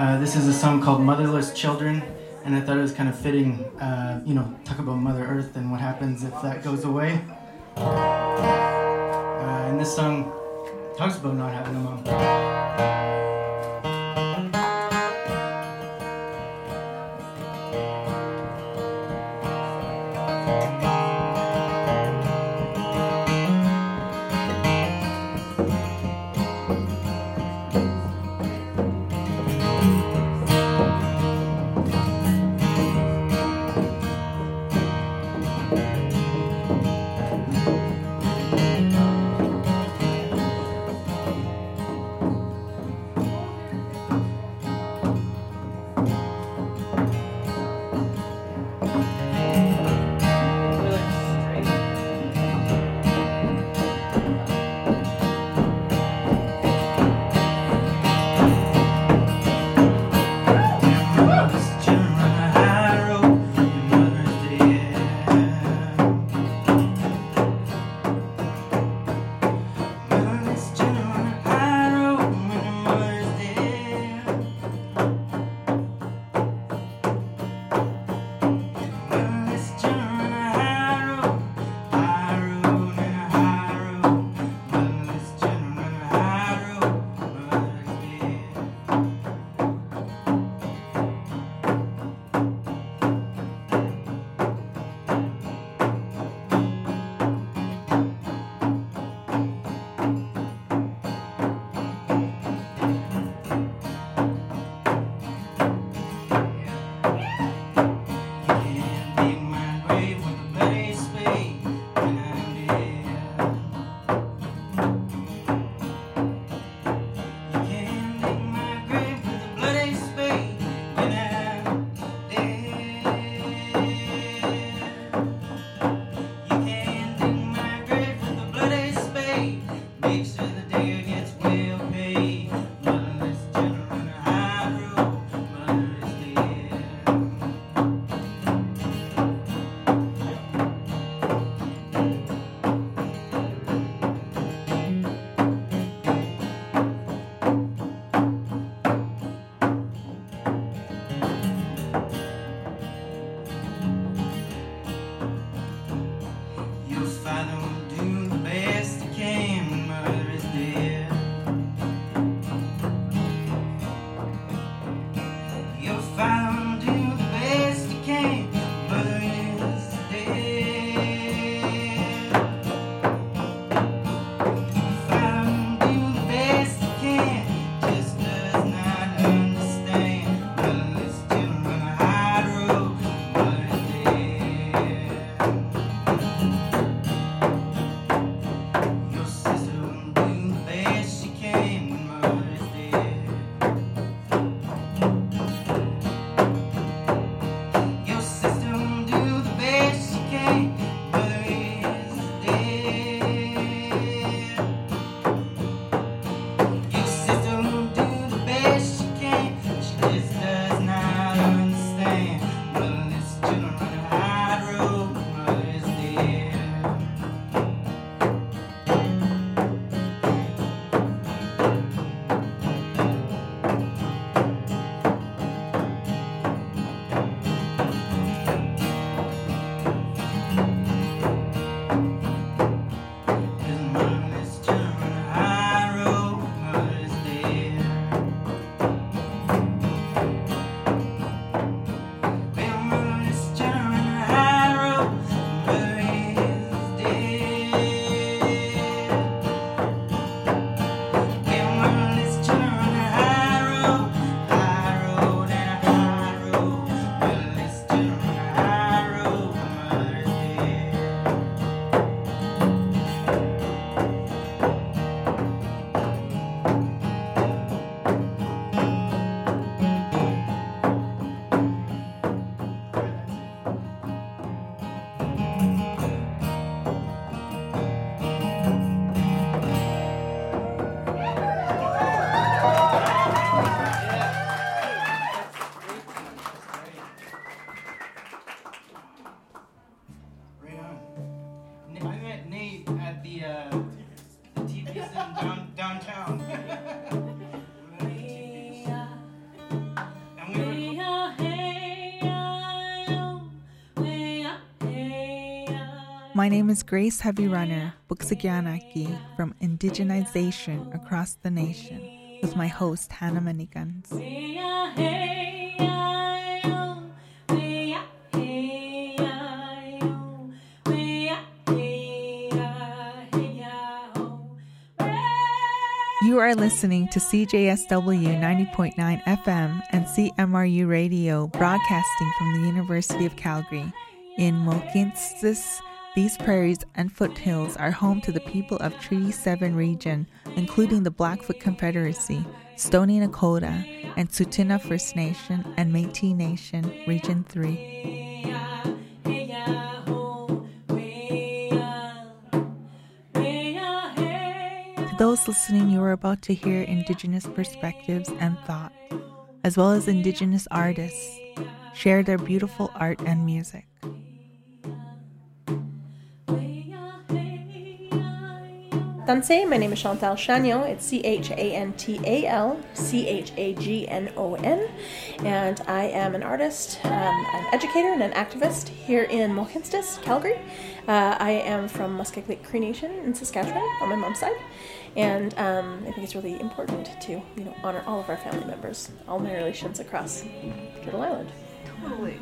Uh, this is a song called Motherless Children, and I thought it was kind of fitting, uh, you know, talk about Mother Earth and what happens if that goes away. Uh, and this song talks about not having a mom. My name is Grace Heavy Runner Buksagianaki from Indigenization Across the Nation with my host Hannah Manyguns. You are listening to CJSW 90.9 FM and CMRU Radio broadcasting from the University of Calgary. In Mohkinstsis, these prairies and foothills are home to the people of Treaty 7 region, including the Blackfoot Confederacy, Stoney Nakoda, and Tsuut'ina First Nation and Métis Nation, Region 3. To those listening, you are about to hear Indigenous perspectives and thought, as well as Indigenous artists share their beautiful art and music. Tanse. My name is Chantal Chagnon. It's C H A N T A L C H A G N O N. And I am an artist, um, an educator, and an activist here in Mohkinstsis, Calgary. Uh, I am from Muskeg Cree Nation in Saskatchewan on my mom's side. And um, I think it's really important to you know honor all of our family members, all my relations across Turtle Island. Totally.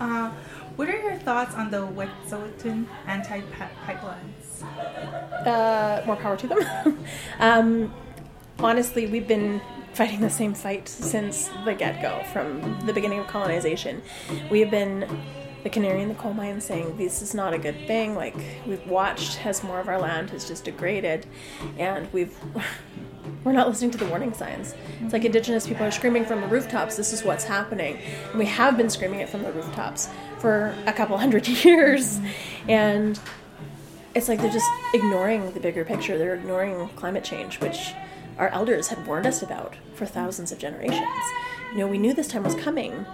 Uh, what are your thoughts on the Wet'suwet'en anti-pipelines? Uh, more power to them. um, honestly, we've been fighting the same fight since the get-go, from the beginning of colonization. We have been the canary in the coal mine saying this is not a good thing. Like we've watched as more of our land has just degraded, and we've we're not listening to the warning signs. It's like indigenous people are screaming from the rooftops, this is what's happening. And we have been screaming it from the rooftops for a couple hundred years. And it's like they're just ignoring the bigger picture. They're ignoring climate change, which our elders had warned us about for thousands of generations. You know, we knew this time was coming,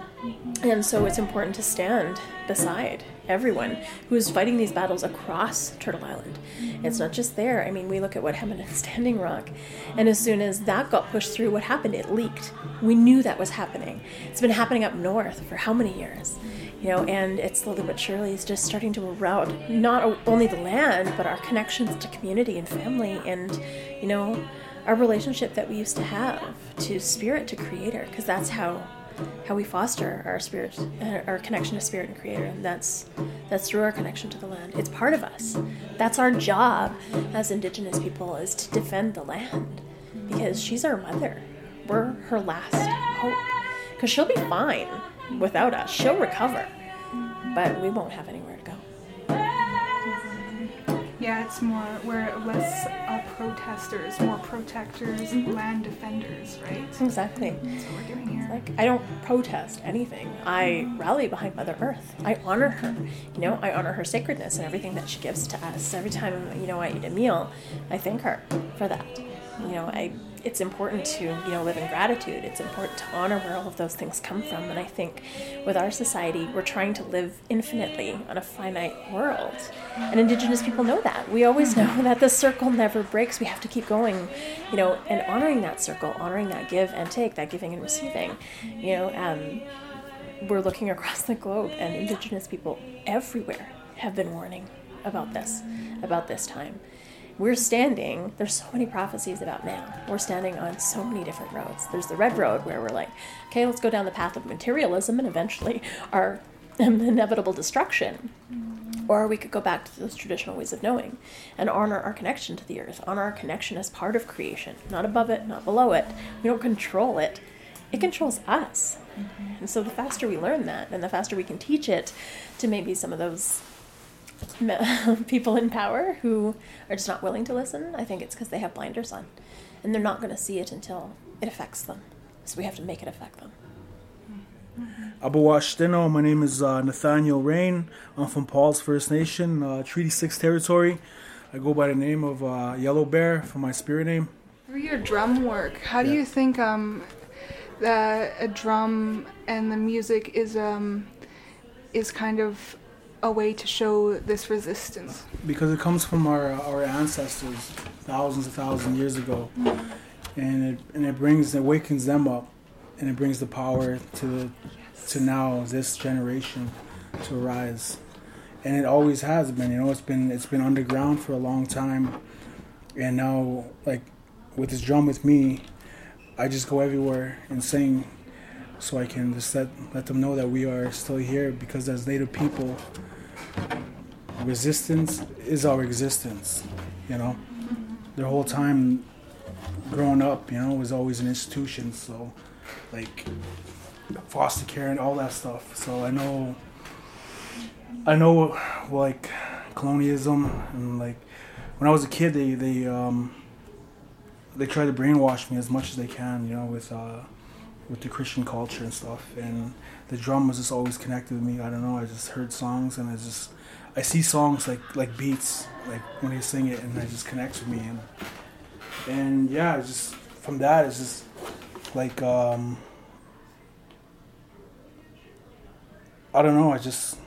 and so it's important to stand beside everyone who is fighting these battles across Turtle Island. It's not just there. I mean, we look at what happened in Standing Rock, and as soon as that got pushed through, what happened? It leaked. We knew that was happening. It's been happening up north for how many years? You know, and it slowly but surely is just starting to erode not only the land, but our connections to community and family, and you know, our relationship that we used to have to spirit, to creator, because that's how how we foster our spirit, uh, our connection to spirit and creator, and that's that's through our connection to the land. It's part of us. That's our job as Indigenous people is to defend the land because she's our mother. We're her last hope. Because she'll be fine without us. She'll recover, but we won't have anywhere to go. Yeah, it's more we're less uh, protesters, more protectors, mm-hmm. land defenders, right? Exactly. That's what we're doing here. Like I don't protest anything. I rally behind Mother Earth. I honor her. You know, I honor her sacredness and everything that she gives to us. Every time you know I eat a meal, I thank her for that. You know, I it's important to you know live in gratitude. It's important to honor where all of those things come from. And i think with our society we're trying to live infinitely on a finite world. And indigenous people know that. We always know that the circle never breaks. We have to keep going you know and honoring that circle honoring that give and take that giving and receiving you know um, we're looking across the globe and indigenous people everywhere have been warning about this about this time we're standing, there's so many prophecies about now. We're standing on so many different roads. There's the red road where we're like, okay, let's go down the path of materialism and eventually our inevitable destruction. Or we could go back to those traditional ways of knowing and honor our connection to the earth, honor our connection as part of creation, not above it, not below it. We don't control it, it controls us. Mm-hmm. And so the faster we learn that and the faster we can teach it to maybe some of those people in power who are just not willing to listen, I think it's because they have blinders on. And they're not going to see it until it affects them. So we have to make it affect them. Abawashtino, my name is uh, Nathaniel Rain. I'm from Paul's First Nation, uh, Treaty 6 territory. I go by the name of uh, Yellow Bear for my spirit name. Through your drum work, how do you think um, that a drum and the music is um, is kind of a way to show this resistance? Because it comes from our our ancestors thousands and thousands of years ago, and it and it brings it awakens them up, and it brings the power to to now this generation to rise, and it always has been. You know, it's been it's been underground for a long time, and now like with this drum with me, I just go everywhere and sing, so I can just let let them know that we are still here because as Native people, resistance is our existence. You know, The whole time growing up, you know, was always an institution. So, like foster care and all that stuff. So I know, I know, like colonialism and like when I was a kid, they they um they try to brainwash me as much as they can, you know, with uh with the Christian culture and stuff. And the drum was just always connected with me. I don't know. I just heard songs and I just I see songs like like beats like when they sing it and it just connects with me and and yeah, it's just from that it's just like um I don't know. I just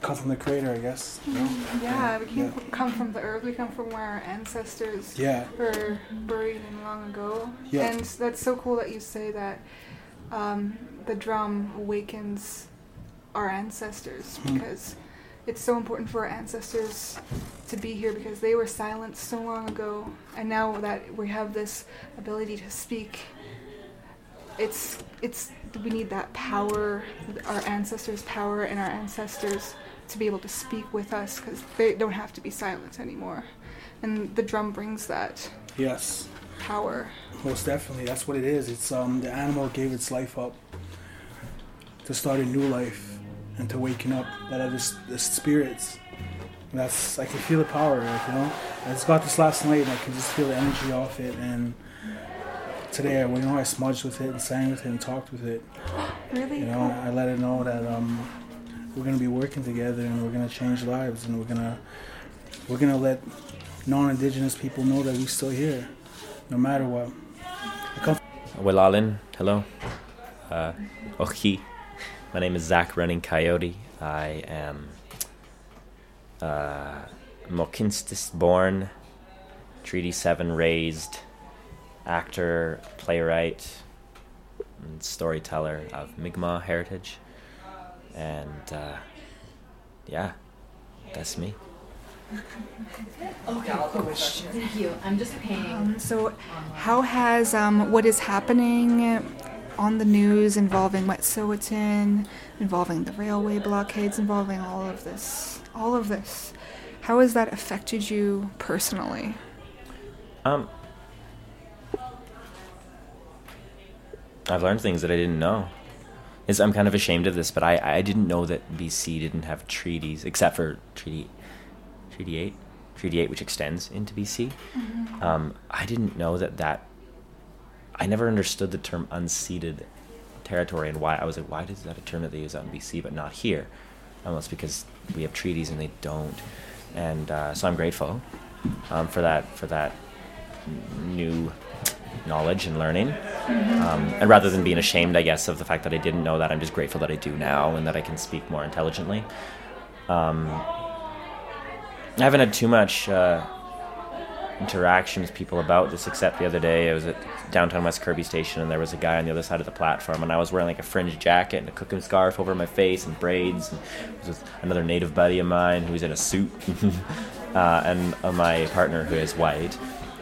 come from the creator, I guess. You know? Yeah, we can Yeah. come from the earth. We come from where our ancestors Yeah. were buried in long ago. Yeah. And that's so cool that you say that um, the drum awakens our ancestors Mhm. because it's so important for our ancestors to be here because they were silenced so long ago. And now that we have this ability to speak, it's it's we need that power, our ancestors' power, and our ancestors to be able to speak with us because they don't have to be silent anymore. And the drum brings that Yes. power. Most definitely. That's what it is. It's um the animal gave its life up to start a new life and to waking up that other s- the spirits. And that's I can feel the power, like, you know. I just got this last night and I can just feel the energy off it and today I you know I smudged with it and sang with it and talked with it. Really? You know, I let it know that um, we're gonna be working together and we're gonna change lives and we're gonna we're gonna let non-indigenous people know that we're still here, no matter what. Wilalin, hello. Uh, Ochi. My name is Zach Running Coyote. I am uh, Mohkinstsis born, Treaty 7 raised, actor, playwright, and storyteller of Mi'kmaq heritage. And uh, yeah, that's me. Okay, Thank you. I'm just paying. Um, so, how has um, what is happening on the news involving Wet'suwet'en, involving the railway blockades, involving all of this, all of this, how has that affected you personally? Um, I've learned things that I didn't know. It's, I'm kind of ashamed of this, but I, I didn't know that BC didn't have treaties, except for Treaty Treaty 8, Treaty 8, which extends into BC. Um, I didn't know that that. I never understood the term unceded territory and why. I was like, why is that a term that they use out in BC but not here? Almost because we have treaties and they don't. And uh, so I'm grateful um, for that for that new knowledge and learning. Um, and rather than being ashamed, I guess, of the fact that I didn't know that, I'm just grateful that I do now and that I can speak more intelligently. Um, I haven't had too much uh, interaction with people about this, except the other day I was at downtown West Kerby Station and there was a guy on the other side of the platform, and I was wearing like a fringe jacket and a cooking scarf over my face and braids, and with another native buddy of mine who was in a suit, uh, and uh, my partner who is white.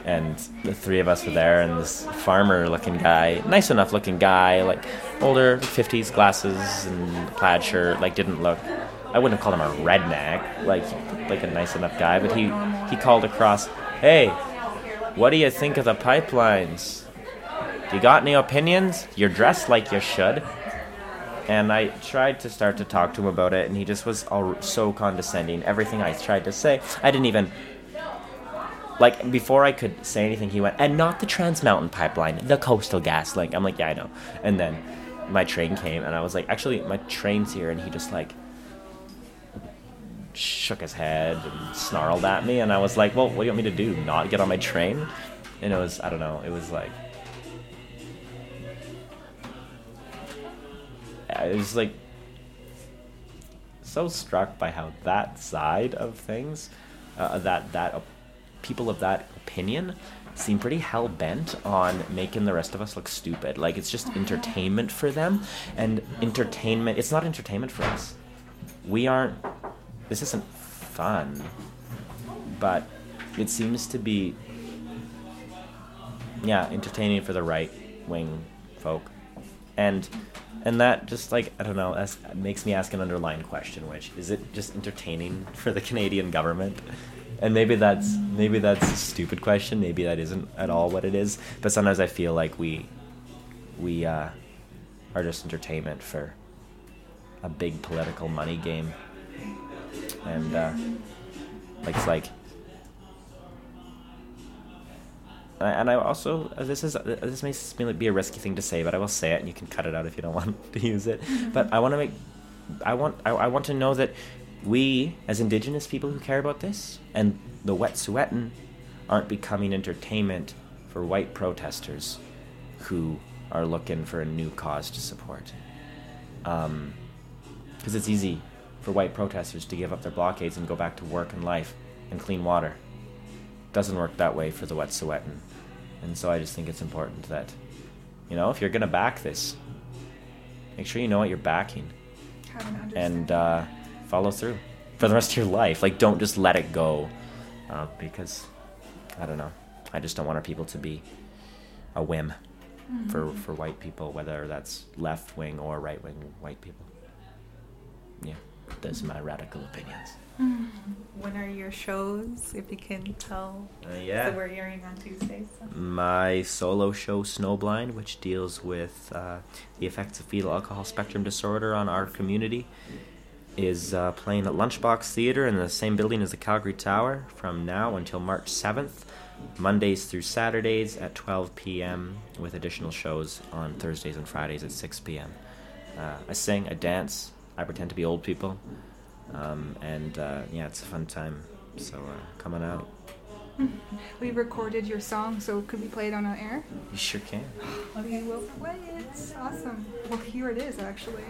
And the three of us were there, and this farmer-looking guy, nice enough-looking guy, like older, fifties, glasses and plaid shirt, like didn't look I wouldn't have called him a redneck, like like a nice enough guy, but he he called across, "Hey, what do you think of the pipelines? You got any opinions? You're dressed like you should." And I tried to start to talk to him about it, and he just was all so condescending. Everything I tried to say, I didn't even like before I could say anything. He went, "And not the Trans Mountain Pipeline, the Coastal Gas Link." I'm like, "Yeah, I know." And then my train came, and I was like, "Actually, my train's here," and he just like shook his head and snarled at me and I was like, "Well, what do you want me to do? Not get on my train?" And it was I don't know, it was like I was like so struck by how that side of things uh, that that op- people of that opinion seem pretty hell bent on making the rest of us look stupid. Like it's just entertainment for them, and entertainment. It's not entertainment for us. We aren't this isn't fun, but it seems to be yeah entertaining for the right wing folk, and and that just like I don't know makes me ask an underlying question, which is it just entertaining for the Canadian government? And maybe that's maybe that's a stupid question. Maybe that isn't at all what it is. But sometimes I feel like we we uh, are just entertainment for a big political money game, and uh, like it's like and I also this is this may be a risky thing to say, but I will say it, and you can cut it out if you don't want to use it. But I want to make, I want I, I want to know that we, as Indigenous people who care about this, and the Wet'suwet'en, aren't becoming entertainment for white protesters who are looking for a new cause to support. Because um, it's easy for white protesters to give up their blockades and go back to work and life and clean water doesn't work that way for the Wet'suwet'en. And so I just think it's important that, you know, if you're going to back this, make sure you know what you're backing. And uh, follow through for the rest of your life. Like, don't just let it go. Uh, because, I don't know. I just don't want our people to be a whim mm-hmm. for, for white people, whether that's left wing or right wing white people. Yeah, those are my radical opinions. When are your shows, if you can tell? Uh, yeah. So we're hearing on Tuesdays. So. My solo show, Snowblind, which deals with uh, the effects of fetal alcohol spectrum disorder on our community, is uh, playing at Lunchbox Theatre in the same building as the Calgary Tower from now until March 7th, Mondays through Saturdays at 12 p.m., with additional shows on Thursdays and Fridays at 6 p.m. Uh, I sing, I dance, I pretend to be old people. Um, and uh, yeah, it's a fun time. So uh, coming out. We recorded your song, so could we play it on our air? You sure can. okay, we'll play it. Awesome. Well, here it is, actually.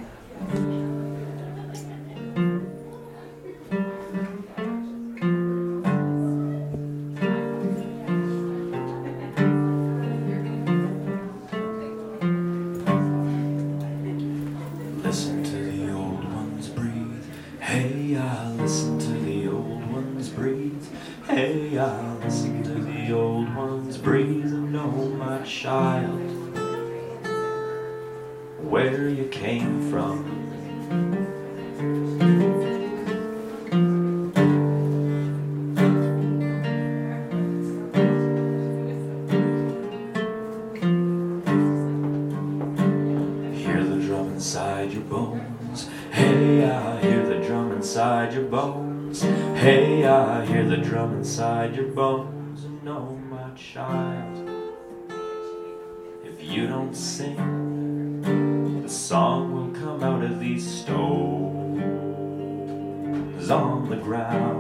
Inside your bones and know my child. If you don't sing the song will come out of these stones on the ground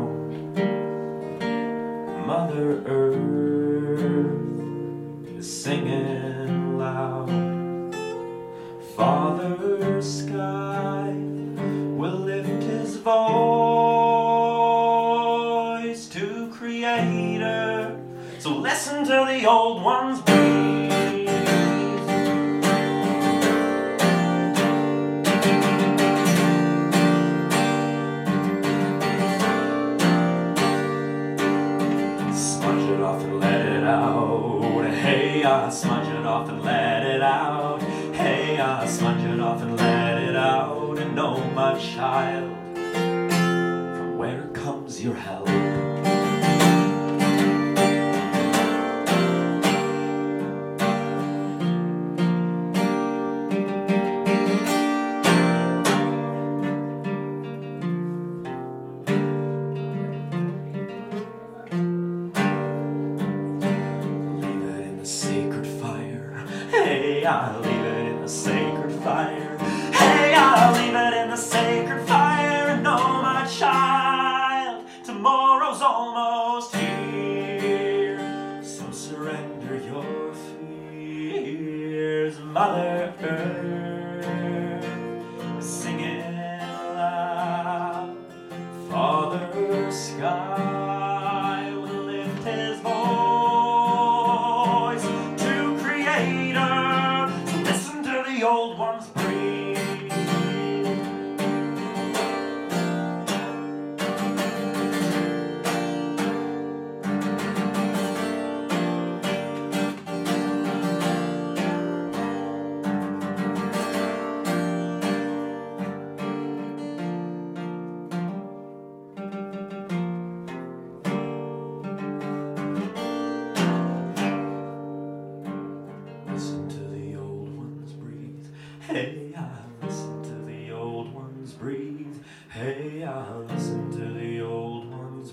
Mother Earth.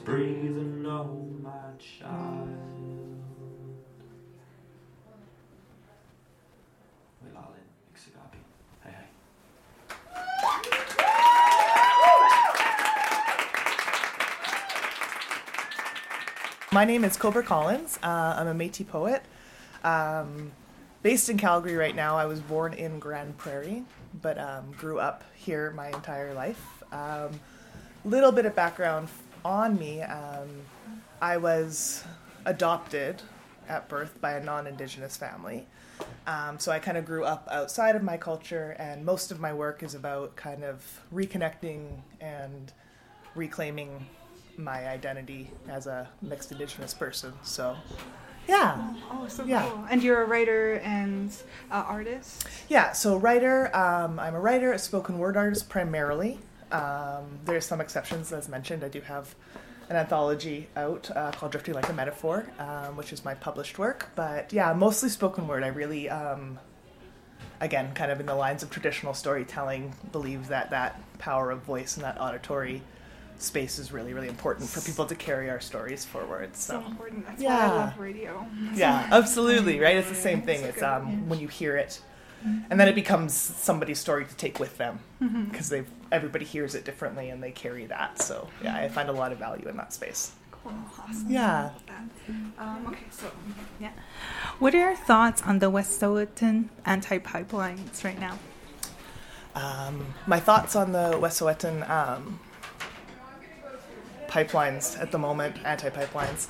And know my child. Hey, hey. My name is Cobra Collins. Uh, I'm a Métis poet. Um, based in Calgary right now. I was born in Grande Prairie, but um, grew up here my entire life. Um, little bit of background on me. Um, I was adopted at birth by a non-Indigenous family. Um, so I kind of grew up outside of my culture, and most of my work is about kind of reconnecting and reclaiming my identity as a mixed Indigenous person. So, yeah. Oh, so Yeah. cool. And you're a writer and uh, artist. Yeah, so writer, um, I'm a writer, a spoken word artist primarily. Um, there's some exceptions, as mentioned. I do have an anthology out uh, called Drifting Like a Metaphor, um, which is my published work. But yeah, mostly spoken word. I really, um, again, kind of in the lines of traditional storytelling, believe that that power of voice and that auditory space is really, really important for people to carry our stories forward. So So important. That's why I love radio. yeah, absolutely, right? It's the same thing. So It's um when you hear it, and then it becomes somebody's story to take with them because they everybody hears it differently and they carry that. So yeah, I find a lot of value in that space. Cool. Awesome. Yeah. Um, okay, so Yeah. What are your thoughts on the Wet'suwet'en anti-pipelines right now? Um, my thoughts on the Wet'suwet'en um, pipelines at the moment, anti-pipelines,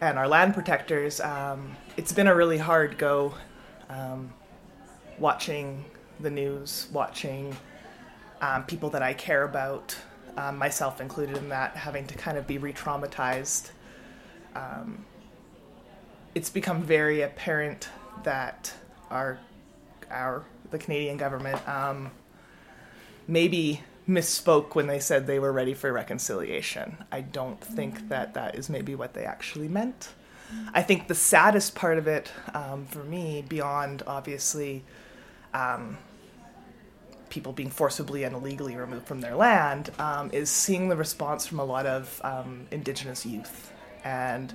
and our land protectors. Um, it's been a really hard go um, watching the news, watching um, people that I care about, um, myself included in that, having to kind of be re-traumatized. Um, it's become very apparent that our our the Canadian government um, maybe misspoke when they said they were ready for reconciliation. I don't think that that is maybe what they actually meant. I think the saddest part of it um, for me, beyond obviously um, people being forcibly and illegally removed from their land, um, is seeing the response from a lot of um, Indigenous youth and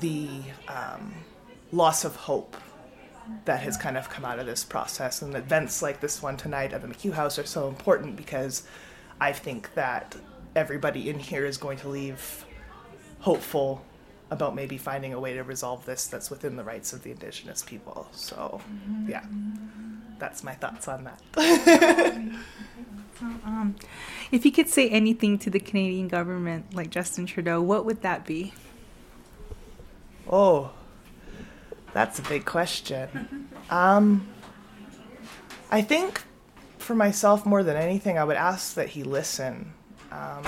the um, loss of hope that has kind of come out of this process. And events like this one tonight at the McHugh House are so important because I think that everybody in here is going to leave hopeful about maybe finding a way to resolve this that's within the rights of the Indigenous people. So, yeah, that's my thoughts on that. Um, if you could say anything to the Canadian government, like Justin Trudeau, what would that be? Oh, that's a big question. Um, I think for myself, more than anything, I would ask that he listen. Um,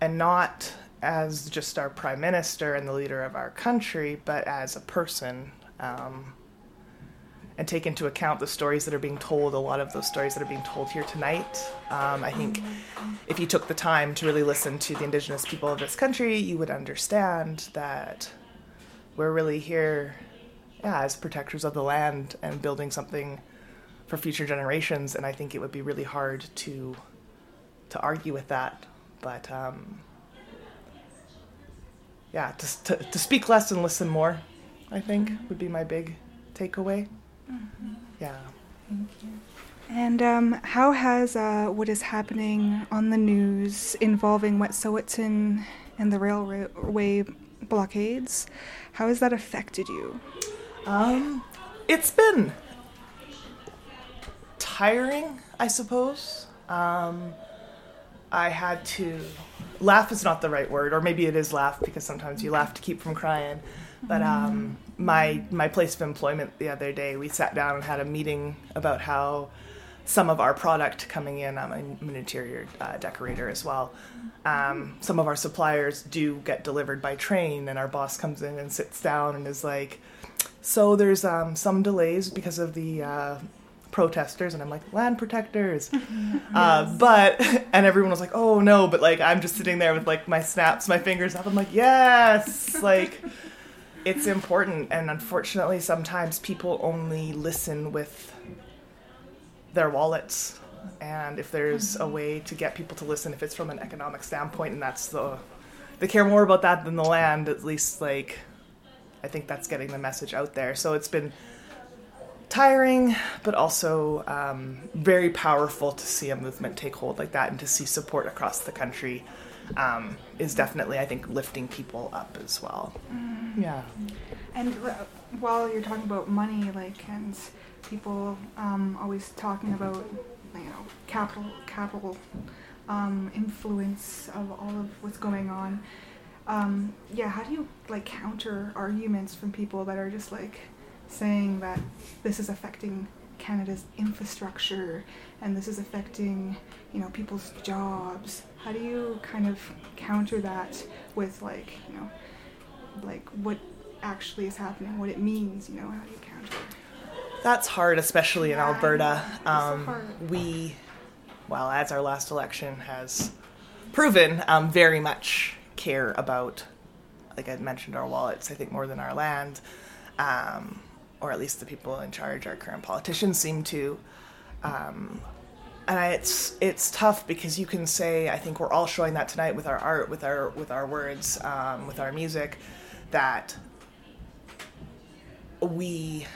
and not as just our prime minister and the leader of our country, but as a person. Um, and take into account the stories that are being told, a lot of those stories that are being told here tonight. Um, I think if you took the time to really listen to the Indigenous people of this country, you would understand that we're really here yeah, as protectors of the land and building something for future generations. And I think it would be really hard to to argue with that. But um, yeah, to, to, to speak less and listen more, I think, would be my big takeaway. Yeah. And um, how has uh, what is happening on the news involving Wet'suwet'en and the railway blockades, how has that affected you? Um, it's been tiring, I suppose. Um, I had to laugh is not the right word, or maybe it is laugh because sometimes you laugh to keep from crying. But um, my my place of employment the other day, we sat down and had a meeting about how some of our product coming in. I'm an interior uh, decorator as well. Um, some of our suppliers do get delivered by train, and our boss comes in and sits down and is like, "So there's um, some delays because of the." Uh, protesters and i'm like land protectors uh, but and everyone was like oh no but like i'm just sitting there with like my snaps my fingers up i'm like yes like it's important, and unfortunately, sometimes people only listen with their wallets. And if there's a way to get people to listen, if it's from an economic standpoint, and that's the they care more about that than the land, at least like I think that's getting the message out there. So it's been tiring, but also um, very powerful to see a movement take hold like that and to see support across the country um, is definitely, I think, lifting people up as well. Mm. Yeah. And uh, while you're talking about money, like, and people um, always talking about, you know, capital, capital um, influence of all of what's going on. Um, yeah, how do you like counter arguments from people that are just like saying that this is affecting Canada's infrastructure and this is affecting, you know, people's jobs? How do you kind of counter that with like, you know, like what actually is happening, what it means, you know, how do you counter? That's hard, especially in Yeah, Alberta. know. It's so Um, we, well, as our last election has proven, um, very much care about, like I mentioned, our wallets, I think, more than our land. Um, or at least the people in charge, our current politicians, seem to. Um, and I, it's it's tough because you can say I think we're all showing that tonight with our art, with our with our words, um, with our music, that we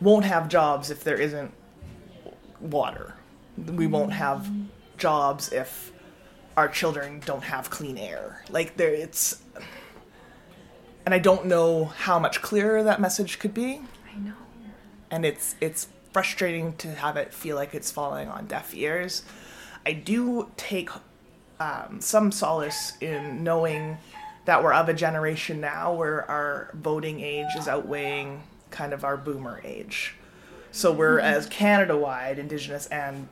won't have jobs if there isn't water. We won't have jobs if our children don't have clean air. Like there, it's, and I don't know how much clearer that message could be. I know. and it's it's frustrating to have it feel like it's falling on deaf ears. I do take um, some solace in knowing that we're of a generation now where our voting age is outweighing kind of our boomer age. So we're as Canada wide, Indigenous and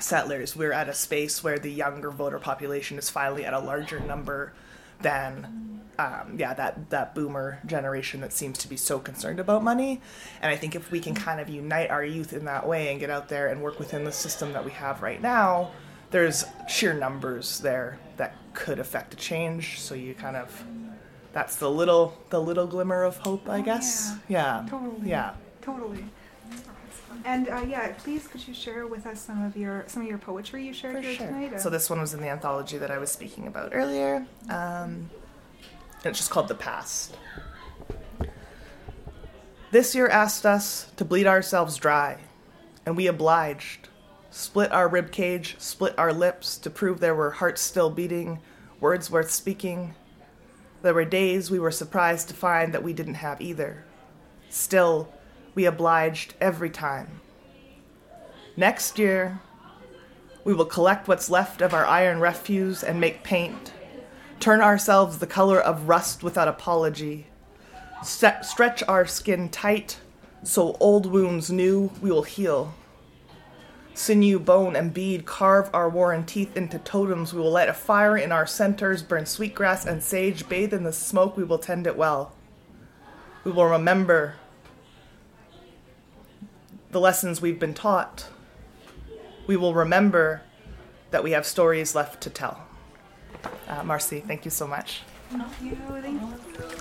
settlers, we're at a space where the younger voter population is finally at a larger number than um, yeah that that boomer generation that seems to be so concerned about money. And i think if we can kind of unite our youth in that way and get out there and work within the system that we have right now there's sheer numbers there that could affect a change. So you kind of that's the little the little glimmer of hope i guess. yeah. Totally. yeah. Totally. And uh, yeah, please could you share with us some of your some of your poetry you shared For here sure. tonight? Uh, So this one was in the anthology that I was speaking about earlier. Um, and it's just called The Past. This year asked us to bleed ourselves dry, and we obliged. Split our rib cage, split our lips to prove there were hearts still beating, words worth speaking. There were days we were surprised to find that we didn't have either. Still, we obliged every time. Next year, we will collect what's left of our iron refuse and make paint. Turn ourselves the color of rust without apology. St- stretch our skin tight so old wounds new we will heal. Sinew, bone, and bead carve our worn teeth into totems. We will light a fire in our centers, burn sweetgrass and sage, bathe in the smoke, we will tend it well. We will remember the lessons we've been taught we will remember that we have stories left to tell. Uh, Marcy, thank you so much. Thank you. Thank you.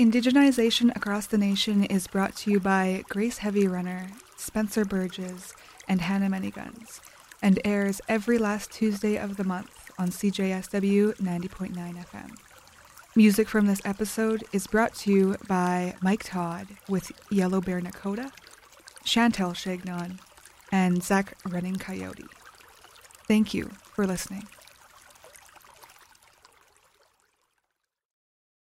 Indigenization across the nation is brought to you by Grace Heavy Runner, Spencer Burgess, and Hannah Manyguns, and airs every last Tuesday of the month on CJSW 90.9 FM. Music from this episode is brought to you by Mike Todd with Yellow Bear Nakota, Chantal Chagnon, and Zach Running Coyote. Thank you for listening.